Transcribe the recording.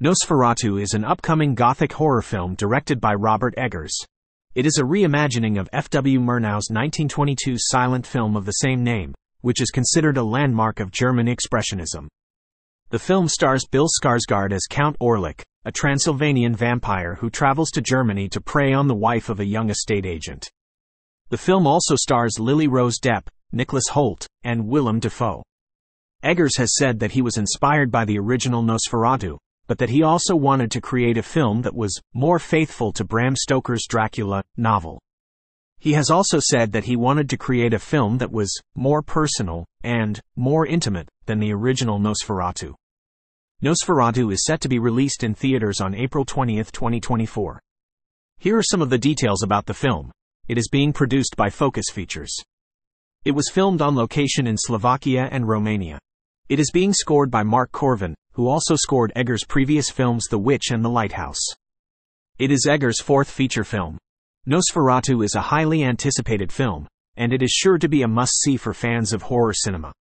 Nosferatu is an upcoming gothic horror film directed by Robert Eggers. It is a reimagining of F.W. Murnau's 1922 silent film of the same name, which is considered a landmark of German Expressionism. The film stars Bill Skarsgård as Count Orlok, a Transylvanian vampire who travels to Germany to prey on the wife of a young estate agent. The film also stars Lily Rose Depp, Nicholas Hoult, and Willem Dafoe. Eggers has said that he was inspired by the original Nosferatu, but that he also wanted to create a film that was more faithful to Bram Stoker's Dracula novel. He has also said that he wanted to create a film that was more personal and more intimate than the original Nosferatu. Nosferatu is set to be released in theaters on April 20, 2024. Here are some of the details about the film. It is being produced by Focus Features. It was filmed on location in Slovakia and Romania. It is being scored by Mark Korven, who also scored Eggers' previous films The Witch and The Lighthouse. It is Eggers' fourth feature film. Nosferatu is a highly anticipated film, and it is sure to be a must see for fans of horror cinema.